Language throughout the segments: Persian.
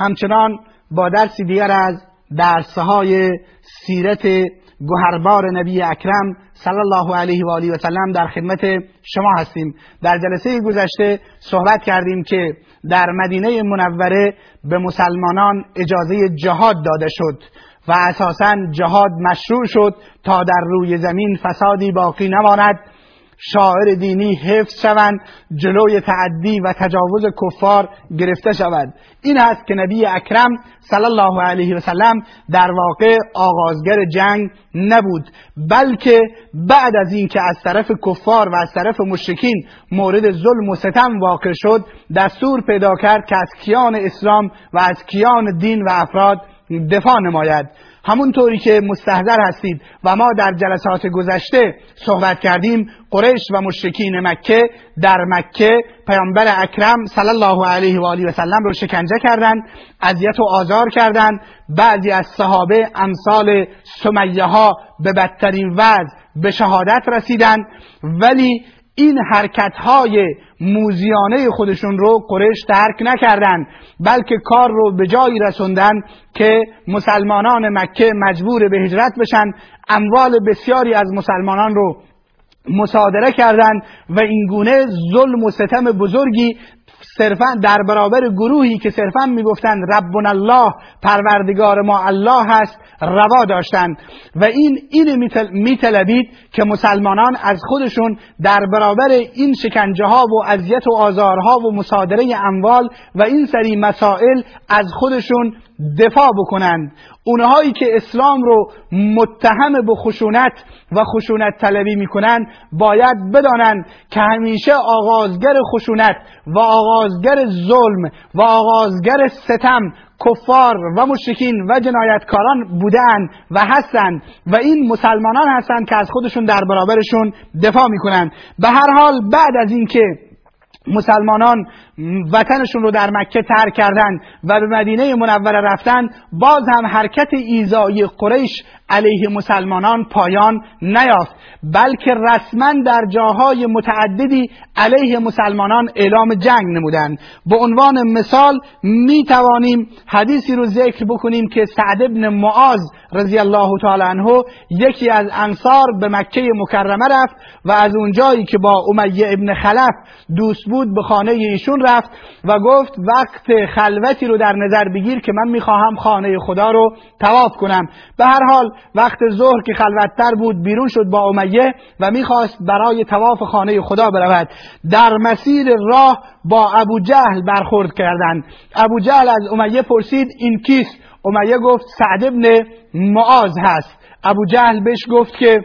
همچنان با درسی دیگر از درسهای سیرت گوهربار نبی اکرم صلی الله علیه و آله و سلم در خدمت شما هستیم. در جلسه گذشته صحبت کردیم که در مدینه منوره به مسلمانان اجازه جهاد داده شد و اساسا جهاد مشروع شد تا در روی زمین فسادی باقی نماند. شاعر دینی حفظ شوند جلوی تعدی و تجاوز کفار گرفته شود این است که نبی اکرم صلی الله علیه و سلم در واقع آغازگر جنگ نبود بلکه بعد از اینکه از طرف کفار و از طرف مشرکین مورد ظلم و ستم واقع شد دستور پیدا کرد که از کیان اسلام و از کیان دین و افراد دفاع نماید. همونطوری که مستحضر هستید و ما در جلسات گذشته صحبت کردیم قریش و مشرکین مکه در مکه پیامبر اکرم صلی الله علیه و آله و سلم رو شکنجه کردند اذیت و آزار کردند. بعضی از صحابه امثال سمیه ها به بدترین وضع به شهادت رسیدند. ولی این حرکت های موزیانه خودشون رو قریش ترک نکردند بلکه کار رو به جایی رسوندن که مسلمانان مکه مجبور به هجرت بشن. اموال بسیاری از مسلمانان رو مصادره کردند و اینگونه ظلم و ستم بزرگی صرفا در برابر گروهی که صرفا می‌گفتند ربنا الله پروردگار ما الله هست روا داشتند و این این میطلبید که مسلمانان از خودشون در برابر این شکنجه ها و اذیت و آزارها و مصادره اموال و این سری مسائل از خودشون دفاع بکنند اونهایی که اسلام رو متهم به خشونت و خشونت طلبی می‌کنند باید بدانند که همیشه آغازگر خشونت و آغازگر ظلم و آغازگر ستم کفار و مشرکین و جنایتکاران بودند و هستند و این مسلمانان هستند که از خودشون در برابرشون دفاع می‌کنند به هر حال بعد از اینکه مسلمانان وطنشون رو در مکه ترک کردند و به مدینه منوره رفتن باز هم حرکت ایزایی قریش علیه مسلمانان پایان نیافت بلکه رسما در جاهای متعددی علیه مسلمانان اعلام جنگ نمودند. به عنوان مثال می توانیم حدیثی رو ذکر بکنیم که سعد ابن معاذ رضی الله تعالی عنه یکی از انصار به مکه مکرمه رفت و از اونجایی که با امیه ابن خلف دوست بود به خانه ایشون رفت و گفت وقت خلوتی رو در نظر بگیر که من می‌خواهم خانه خدا رو تواف کنم. به هر حال وقت ظهر که خلوتتر بود بیرون شد با امیه و می‌خواست برای تواف خانه خدا برود. در مسیر راه با ابو جهل برخورد کردند. ابو جهل از امیه پرسید این کیست؟ امیه گفت سعد ابن معاذ هست. ابو جهل بهش گفت که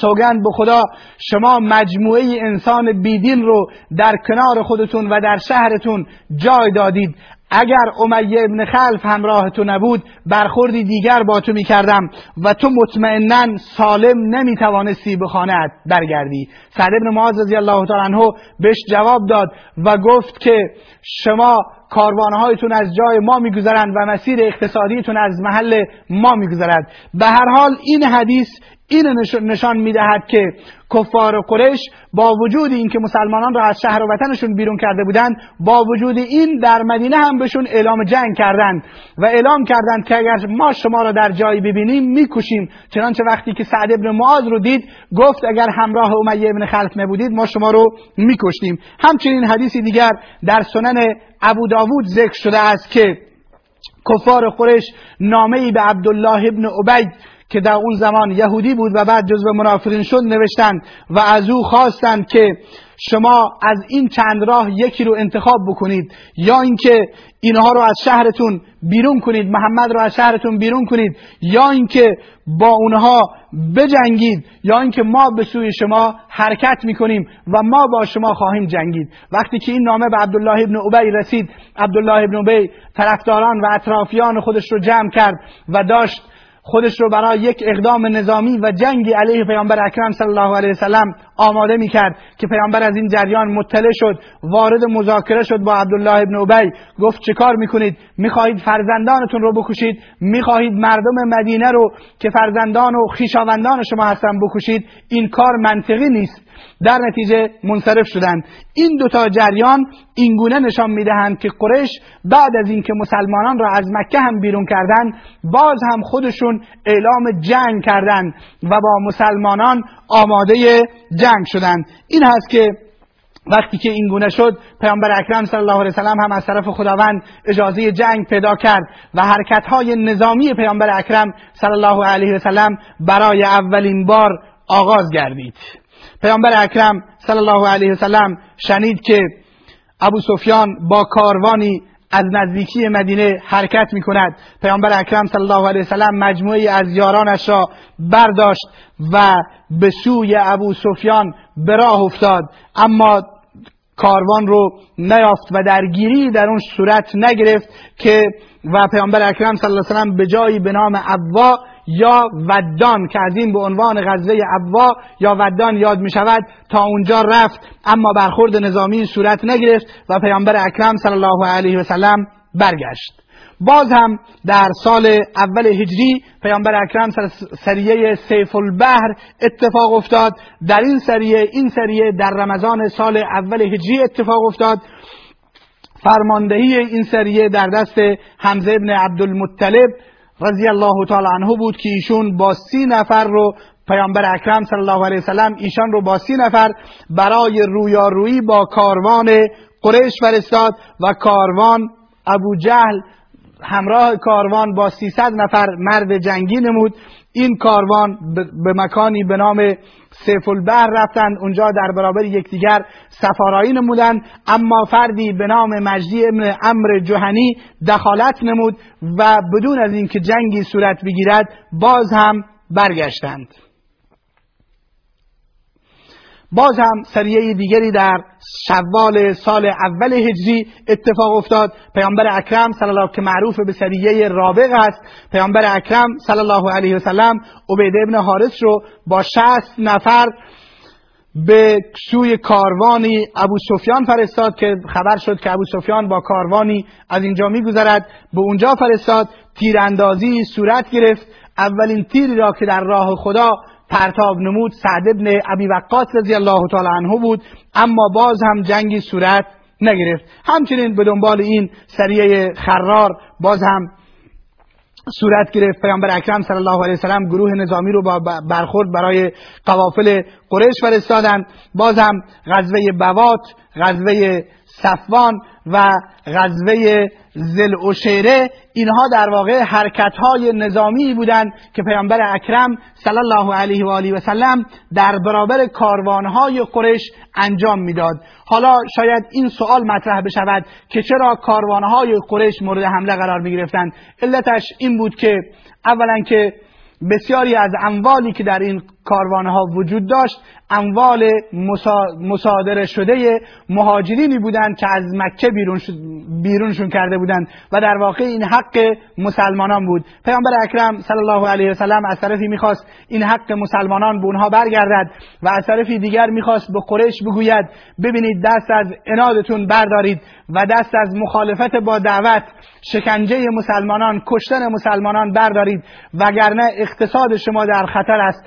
سوگند به خدا شما مجموعه انسان بیدین رو در کنار خودتون و در شهرتون جای دادید. اگر امیه ابن خلف همراه تو نبود برخوردی دیگر با تو می‌کردم و تو مطمئنا سالم نمی‌توانستی به خانه برگردی. سعد ابن معاذ رضی الله تعالی عنه بهش جواب داد و گفت که شما کاروانهایتون از جای ما میگذرند و مسیر اقتصادیتون از محل ما میگذرد. به هر حال این حدیث این نشان می‌دهد که کفار قریش با وجود اینکه مسلمانان را از شهر و وطنشون بیرون کرده بودند با وجود این در مدینه هم بهشون اعلام جنگ کردند و اعلام کردند که اگر ما شما را در جایی ببینیم می‌کشیم چنانچه وقتی که سعد ابن معاذ رو دید گفت اگر همراه امیه ابن خلف نبودید ما شما رو میکشتیم. همچنین حدیثی دیگر در سنن ابو داوود ذکر شده است که کفار قریش نامه ای به عبدالله ابن عبید که در اون زمان یهودی بود و بعد جزو منافقین شد نوشتند و از او خواستند که شما از این چند راه یکی رو انتخاب بکنید یا اینکه اینها رو از شهرتون بیرون کنید محمد را از شهرتون بیرون کنید یا اینکه با اونها بجنگید یا اینکه ما به سوی شما حرکت می‌کنیم و ما با شما خواهیم جنگید. وقتی که این نامه به عبدالله ابن ابی رسید عبدالله ابن ابی طرفداران و اطرافیان خودش رو جمع کرد و داشت خودش رو برای یک اقدام نظامی و جنگی علیه پیامبر اکرم صلی الله علیه وسلم آماده می کرد که پیامبر از این جریان مطلع شد وارد مذاکره شد با عبدالله ابن ابی. گفت چه کار می‌کنید؟ می‌خواهید فرزندانتون رو بکشید؟ می‌خواهید مردم مدینه رو که فرزندان و خیشاوندان شما هستن بکشید؟ این کار منطقی نیست. در نتیجه منصرف شدند. این دوتا جریان اینگونه نشان می‌دهند که قریش بعد از اینکه مسلمانان را از مکه هم بیرون کردند باز هم خودشون اعلام جنگ کردند و با مسلمانان آماده جنگ شدند. این هست که وقتی که این گونه شد پیامبر اکرم صلی الله علیه وسلم هم از طرف خداوند اجازه جنگ پیدا کرد و حرکت های نظامی پیامبر اکرم صلی الله علیه وسلم برای اولین بار آغاز گردید. پیامبر اکرم صلی الله علیه وسلم شنید که ابو سفیان با کاروانی از نزدیکی مدینه حرکت می کند پیامبر اکرم صلی الله علیه وسلم مجموعی از یارانش را برداشت و به سوی ابو سفیان به راه افتاد. اما کاروان رو نیافت و درگیری در اون صورت نگرفت که و پیامبر اکرم صلی الله علیه وسلم به جایی به نام ابوا یا ودان که از این به عنوان غزوه ابوا یا ودان یاد می شود تا اونجا رفت. اما برخورد نظامی صورت نگرفت و پیامبر اکرم صلی الله علیه و سلم برگشت. باز هم در سال اول هجری پیامبر اکرم سریه سیف البحر اتفاق افتاد. در این سریه این سریه در رمضان سال اول هجری اتفاق افتاد. فرماندهی این سریه در دست حمزه ابن عبدالمطلب رضی الله تعالی عنه بود که ایشون با سی نفر رو پیامبر اکرم صلی الله علیه وسلم ایشان رو با سی نفر برای رویارویی با کاروان قریش فرستاد و کاروان ابو جهل همراه کاروان با 300 نفر مرد جنگی نمود. این کاروان به مکانی به نام سیف رفتند. اونجا در برابر یکدیگر سفارایی نمودند. اما فردی به نام مجدی ابن امر جهنی دخالت نمود و بدون از اینکه جنگی صورت بگیرد باز هم برگشتند. باز هم سریه دیگری در شوال سال اول هجری اتفاق افتاد. پیامبر اکرم صلی الله که معروف به سریه رابق است. پیامبر اکرم صلی الله علیه وسلم عبید ابن حارث رو با شست نفر به سوی کاروانی ابو سفیان فرستاد که خبر شد که ابو سفیان با کاروانی از اینجا میگذرد. به اونجا فرستاد. تیراندازی صورت گرفت. اولین تیری را که در راه خدا پرتاب نمود سعد ابن ابی وقاص رضی الله تعالی عنه بود اما باز هم جنگی صورت نگرفت. همچنین به دنبال این سریه خرار باز هم صورت گرفت. پیامبر اکرم صلی الله علیه وسلم گروه نظامی رو با برخورد برای قوافل قریش فرستادند. باز هم غزوه بوات غزوه صفوان و غزوه زل و شیره اینها در واقع حرکت های نظامی بودند که پیامبر اکرم صلی الله علیه و آله و سلم در برابر کاروان های قریش انجام می‌داد. حالا شاید این سوال مطرح بشود که چرا کاروان های قریش مورد حمله قرار می گرفتند علتش این بود که اولا که بسیاری از اموالی که در این کاروانها وجود داشت اموال مصادره شده مهاجرینی بودند که از مکه بیرون بیرونشون کرده بودند و در واقع این حق مسلمانان بود. پیامبر اکرم صلی الله علیه و سلم از طرفی می‌خواست این حق مسلمانان به اونها برگردد و از طرفی دیگر می‌خواست به قریش بگوید ببینید دست از انادتون بردارید و دست از مخالفت با دعوت شکنجه مسلمانان کشتن مسلمانان بردارید وگرنه اقتصاد شما در خطر است.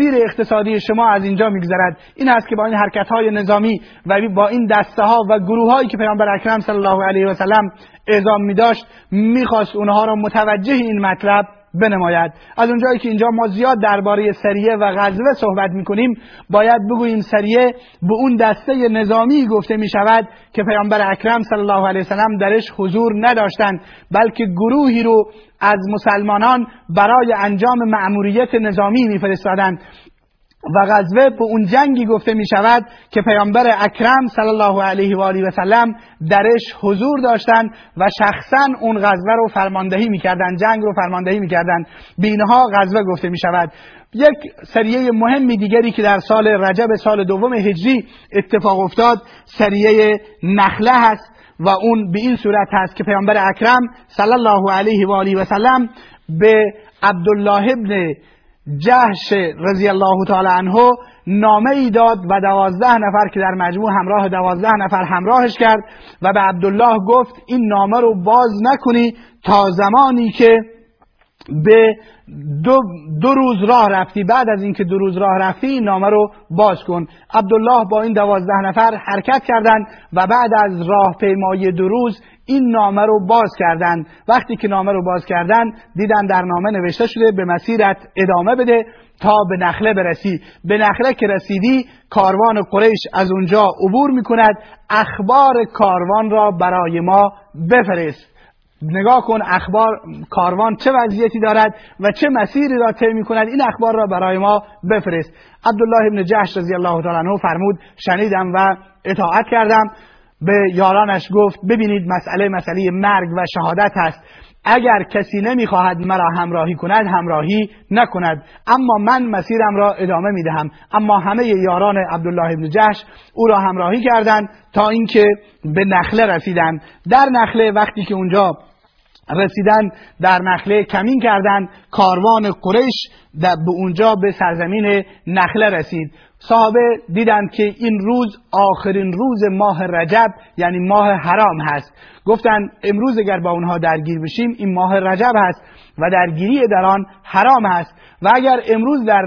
مسیر اقتصادی شما از اینجا میگذرد. این است که با این حرکت های نظامی و با این دسته ها و گروه هایی که پیامبر اکرم صلی الله علیه و سلم اعزام می داشت می‌خواست اونها را متوجه این مطلب بنماید. از اونجایی که اینجا ما زیاد درباره سریه و غزوه صحبت می‌کنیم باید بگوییم سریه به اون دسته نظامی گفته می شود که پیامبر اکرم صلی الله علیه وسلم درش حضور نداشتند بلکه گروهی رو از مسلمانان برای انجام مأموریت نظامی میفرستادند. و غزوه به اون جنگی گفته می شود که پیامبر اکرم صلی الله علیه و آله و سلم درش حضور داشتند و شخصا اون غزوه رو فرماندهی می‌کردند جنگ رو فرماندهی می‌کردند به اینها غزوه گفته می شود یک سریه مهمی دیگری که در سال رجب سال دوم هجری اتفاق افتاد سریه نخله هست و اون به این صورت هست که پیامبر اکرم صلی الله علیه و آله و سلم به عبدالله ابن جهش رضی الله تعالی عنه نامه ای داد و دوازده نفر که در مجموع همراه دوازده نفر همراهش کرد و به عبدالله گفت این نامه رو باز نکنی تا زمانی که به دو, دو روز راه رفتی. بعد از اینکه دو روز راه رفتی این نامه رو باز کن. عبدالله با این دوازده نفر حرکت کردند و بعد از راه پیمایی دو روز این نامه رو باز کردند. وقتی که نامه رو باز کردند دیدن در نامه نوشته شده به مسیرت ادامه بده تا به نخله برسی. به نخله که رسیدی کاروان قریش از اونجا عبور می‌کند. اخبار کاروان را برای ما بفرست. نگاه کن اخبار کاروان چه وضعیتی دارد و چه مسیری را طی کند این اخبار را برای ما بفرست. عبدالله ابن جهش رضی الله تعالی عنه فرمود شنیدم و اطاعت کردم. به یارانش گفت ببینید مسئله مسئله مرگ و شهادت است. اگر کسی نمی‌خواهد مرا همراهی کند همراهی نکند. اما من مسیرم را ادامه می‌دهم. اما همه یاران عبدالله ابن جهش او را همراهی کردند تا اینکه به نخله رسیدند. در نخله وقتی که اونجا رسیدن در نخله کمین کردند کاروان قریش به اونجا به سرزمین نخله رسید. صحابه دیدند که این روز آخرین روز ماه رجب یعنی ماه حرام هست. گفتند امروز اگر با اونها درگیر بشیم این ماه رجب هست و درگیری در آن حرام هست. و اگر امروز در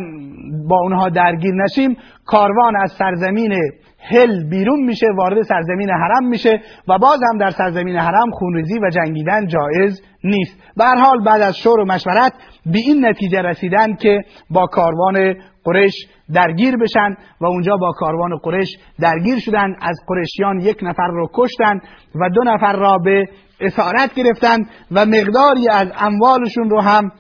با اونها درگیر نشیم کاروان از سرزمین هل بیرون میشه وارد سرزمین حرم میشه و باز هم در سرزمین حرم خونریزی و جنگیدن جایز نیست. به حال بعد از شور و مشورت به این نتیجه رسیدن که با کاروان قریش درگیر بشن و اونجا با کاروان قریش درگیر شدن از قریشیان یک نفر رو کشتن و دو نفر را به اسارت گرفتن و مقداری از اموالشون رو هم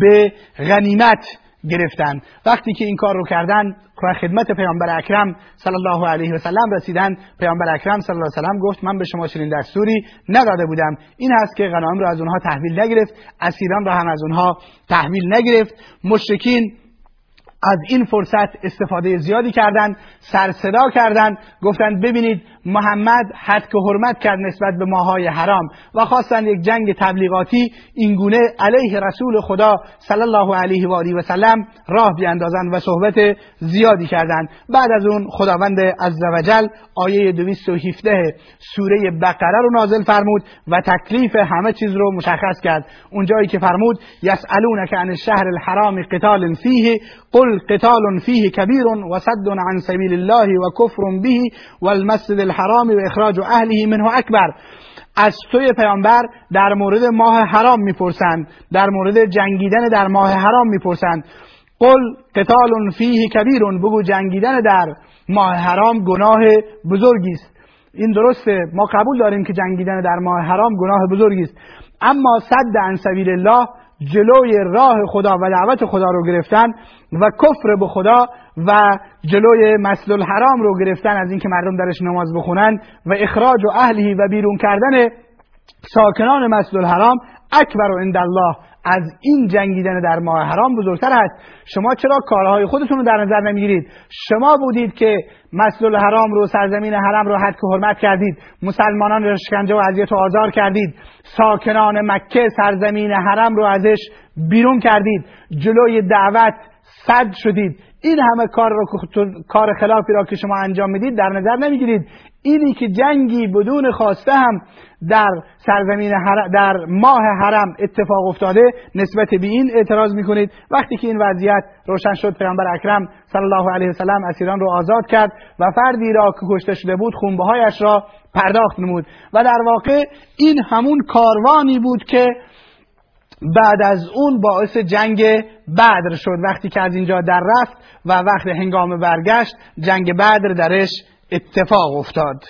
به غنیمت گرفتن. وقتی که این کار رو کردن خدمت پیامبر اکرم صلی الله علیه و سلم رسیدن. پیامبر اکرم صلی الله علیه و سلم گفت من به شما چنین دستوری نداده بودم. این هست که غنایم رو از اونها تحویل نگرفت اسیران را هم از اونها تحویل نگرفت. مشرکین از این فرصت استفاده زیادی کردند سرصدا کردند گفتند ببینید محمد حد که حرمت کرد نسبت به ماهای حرام و خواستند یک جنگ تبلیغاتی اینگونه علیه رسول خدا صلی الله علیه و آله و سلم راه بیاندازند و صحبت زیادی کردند. بعد از اون خداوند عزوجل آیه 217 سوره بقره رو نازل فرمود و تکلیف همه چیز رو مشخص کرد. اونجایی که فرمود یسالونک عن الشهر الحرام قتال فیه قل قتال فیه کبیر و صد عن سبیل الله و کفر به والمسجد الحرام و اخراج اهله منه اکبر از توی پیامبر در مورد ماه حرام می‌پرسند در مورد جنگیدن در ماه حرام می‌پرسند. قل قتال فیه کبیر بگو جنگیدن در ماه حرام گناه بزرگی است. این درسته ما قبول داریم که جنگیدن در ماه حرام گناه بزرگی است. اما صد عن سبیل الله جلوی راه خدا و دعوت خدا رو گرفتن و کفر به خدا و جلوی مسجد الحرام رو گرفتن از اینکه مردم درش نماز بخونن و اخراج و اهلی و بیرون کردن ساکنان مسجد الحرام اکبر و الله. از این جنگیدن در ماه حرام بزرگتر است شما چرا کارهای خودتون رو در نظر نمی‌گیرید؟ شما بودید که مسجد الحرام رو سرزمین حرم رو حد که حرمت کردید. مسلمانان رو شکنجه و اذیت و آزار کردید. ساکنان مکه سرزمین حرم رو ازش بیرون کردید. جلوی دعوت صد شدید. این همه کار رو کار خلافی را که شما انجام می‌دید در نظر نمی‌گیرید. اینی که جنگی بدون خواسته هم در سرزمین در ماه حرم اتفاق افتاده نسبت به این اعتراض می‌کنید. وقتی که این وضعیت روشن شد پیامبر اکرم صلی الله علیه وسلم اسیران رو آزاد کرد و فردی را که کشته شده بود خونبه هایش را پرداخت نمود. و در واقع این همون کاروانی بود که بعد از اون باعث جنگ بدر شد. وقتی که از اینجا در رفت و وقت هنگام برگشت جنگ بدر درش اتفاق افتاد.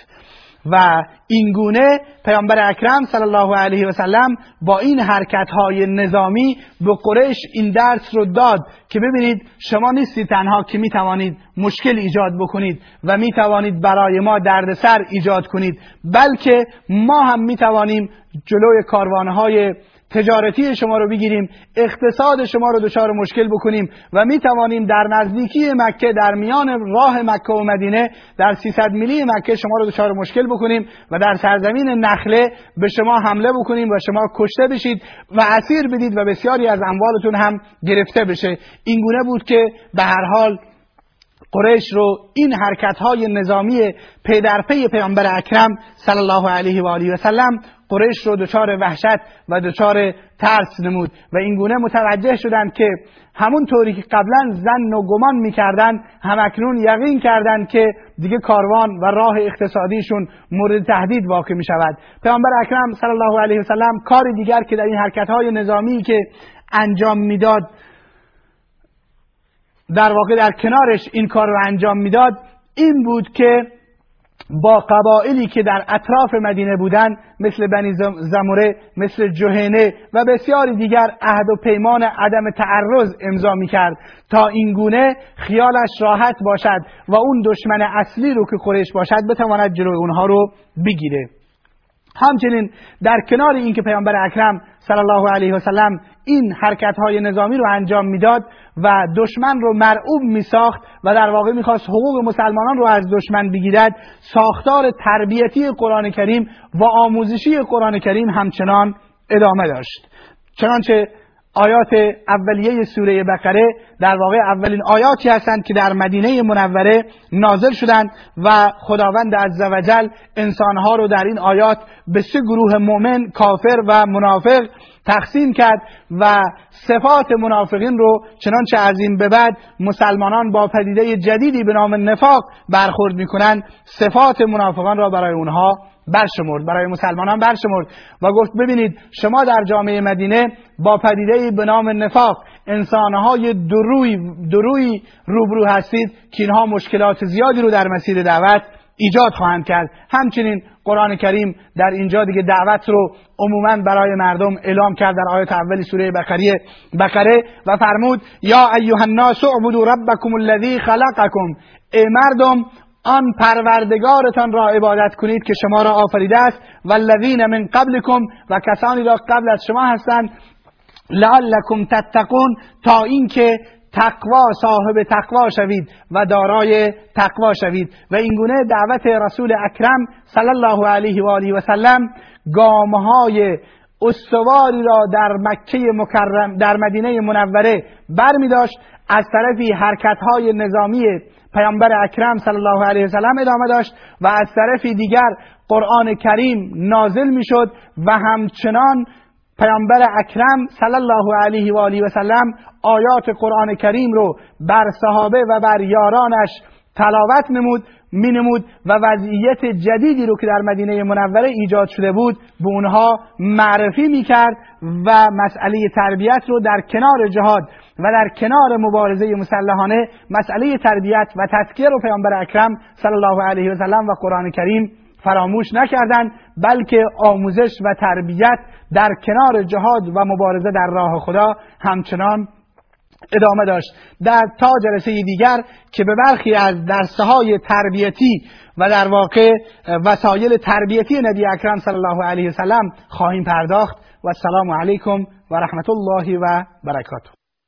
و اینگونه پیامبر اکرم صلی الله علیه و سلم با این حرکت های نظامی به قریش این درس رو داد که ببینید شما نیستید تنها که می توانید مشکل ایجاد بکنید و می توانید برای ما دردسر ایجاد کنید بلکه ما هم می توانیم جلوی کاروانهای تجارتی شما رو بگیریم اقتصاد شما رو دچار مشکل بکنیم و می توانیم در نزدیکی مکه در میان راه مکه و مدینه در 300 میلی مکه شما رو دچار مشکل بکنیم و در سرزمین نخله به شما حمله بکنیم و شما کشته بشید و اسیر بدید و بسیاری از اموالتون هم گرفته بشه. این گونه بود که به هر حال قریش رو این حرکت های نظامی پی پیامبر اکرم صلی الله علیه و آله و سلم قریش رو دچار وحشت و دچار ترس نمود و اینگونه متوجه شدند که همون طوری که قبلا زن و گمان می‌کردن همکنون یقین کردند که دیگه کاروان و راه اقتصادیشون مورد تهدید واقع می شود پیامبر اکرم صلی الله علیه و سلم کار دیگر که در این حرکت های نظامی که انجام می‌داد در واقع در کنارش این کار رو انجام می‌داد این بود که با قبائلی که در اطراف مدینه بودند مثل بنی زموره مثل جهنه و بسیاری دیگر عهد و پیمان عدم تعرض امضا می‌کرد تا این گونه خیالش راحت باشد و اون دشمن اصلی رو که قریش باشد بتواند جلوی اونها رو بگیره. همچنین در کنار اینکه پیامبر اکرم صلی الله علیه و سلم این حرکت های نظامی رو انجام می‌داد و دشمن رو مرعوب می ساخت و در واقع می‌خواست حقوق مسلمانان رو از دشمن بگیرد. ساختار تربیتی قرآن کریم و آموزشی قرآن کریم همچنان ادامه داشت. چنانچه آیات اولیه سوره بقره در واقع اولین آیاتی هستند که در مدینه منوره نازل شدند و خداوند عزوجل انسانها رو در این آیات به سه گروه مؤمن کافر و منافق تقسیم کرد و صفات منافقین رو چنانچه از این به بعد مسلمانان با پدیده جدیدی به نام نفاق برخورد می‌کنند صفات منافقان را برای اونها برشمرد. برای مسلمانان برشمرد. و گفت ببینید شما در جامعه مدینه با پدیده به نام نفاق انسانهای دروی دروی روبرو هستید که اینها مشکلات زیادی رو در مسیر دعوت ایجاد خواهند کرد. همچنین قرآن کریم در اینجا دیگه دعوت رو عموما برای مردم اعلام کرد در آیت اولی سوره بقره بقره و فرمود یا ایها الناس اعبدوا ربکم الذی خلقکم. ای مردم آن پروردگارتان را عبادت کنید که شما را آفریده است. و الذین من قبلکم و کسانی را قبل از شما هستند. لعلکم تتقون تا اینکه تقوا صاحب تقوا شوید و دارای تقوا شوید. و اینگونه دعوت رسول اکرم صلی الله علیه و آله و سلم گامهای استواری را در مکه مکرم در مدینه منوره بر می داشت از طرفی حرکت های نظامی پیامبر اکرم صلی الله علیه و سلم ادامه داشت و از طرفی دیگر قرآن کریم نازل می شد و همچنان پیامبر اکرم صلی الله علیه و آله و سلم آیات قرآن کریم رو بر صحابه و بر یارانش تلاوت نمود. مینمود و وضعیت جدیدی رو که در مدینه منوره ایجاد شده بود به اونها معرفی می‌کرد و مسئله تربیت رو در کنار جهاد و در کنار مبارزه مسلحانه مسئله تربیت و تذکیه رو پیامبر اکرم صلی الله علیه و سلم و قرآن کریم فراموش نکردند بلکه آموزش و تربیت در کنار جهاد و مبارزه در راه خدا همچنان ادامه داشت. در تا جلسه دیگر که به برخی از درسه های تربیتی و در واقع وسایل تربیتی نبی اکرم صلی الله علیه وسلم خواهیم پرداخت. و السلام علیکم و رحمت الله و برکاته.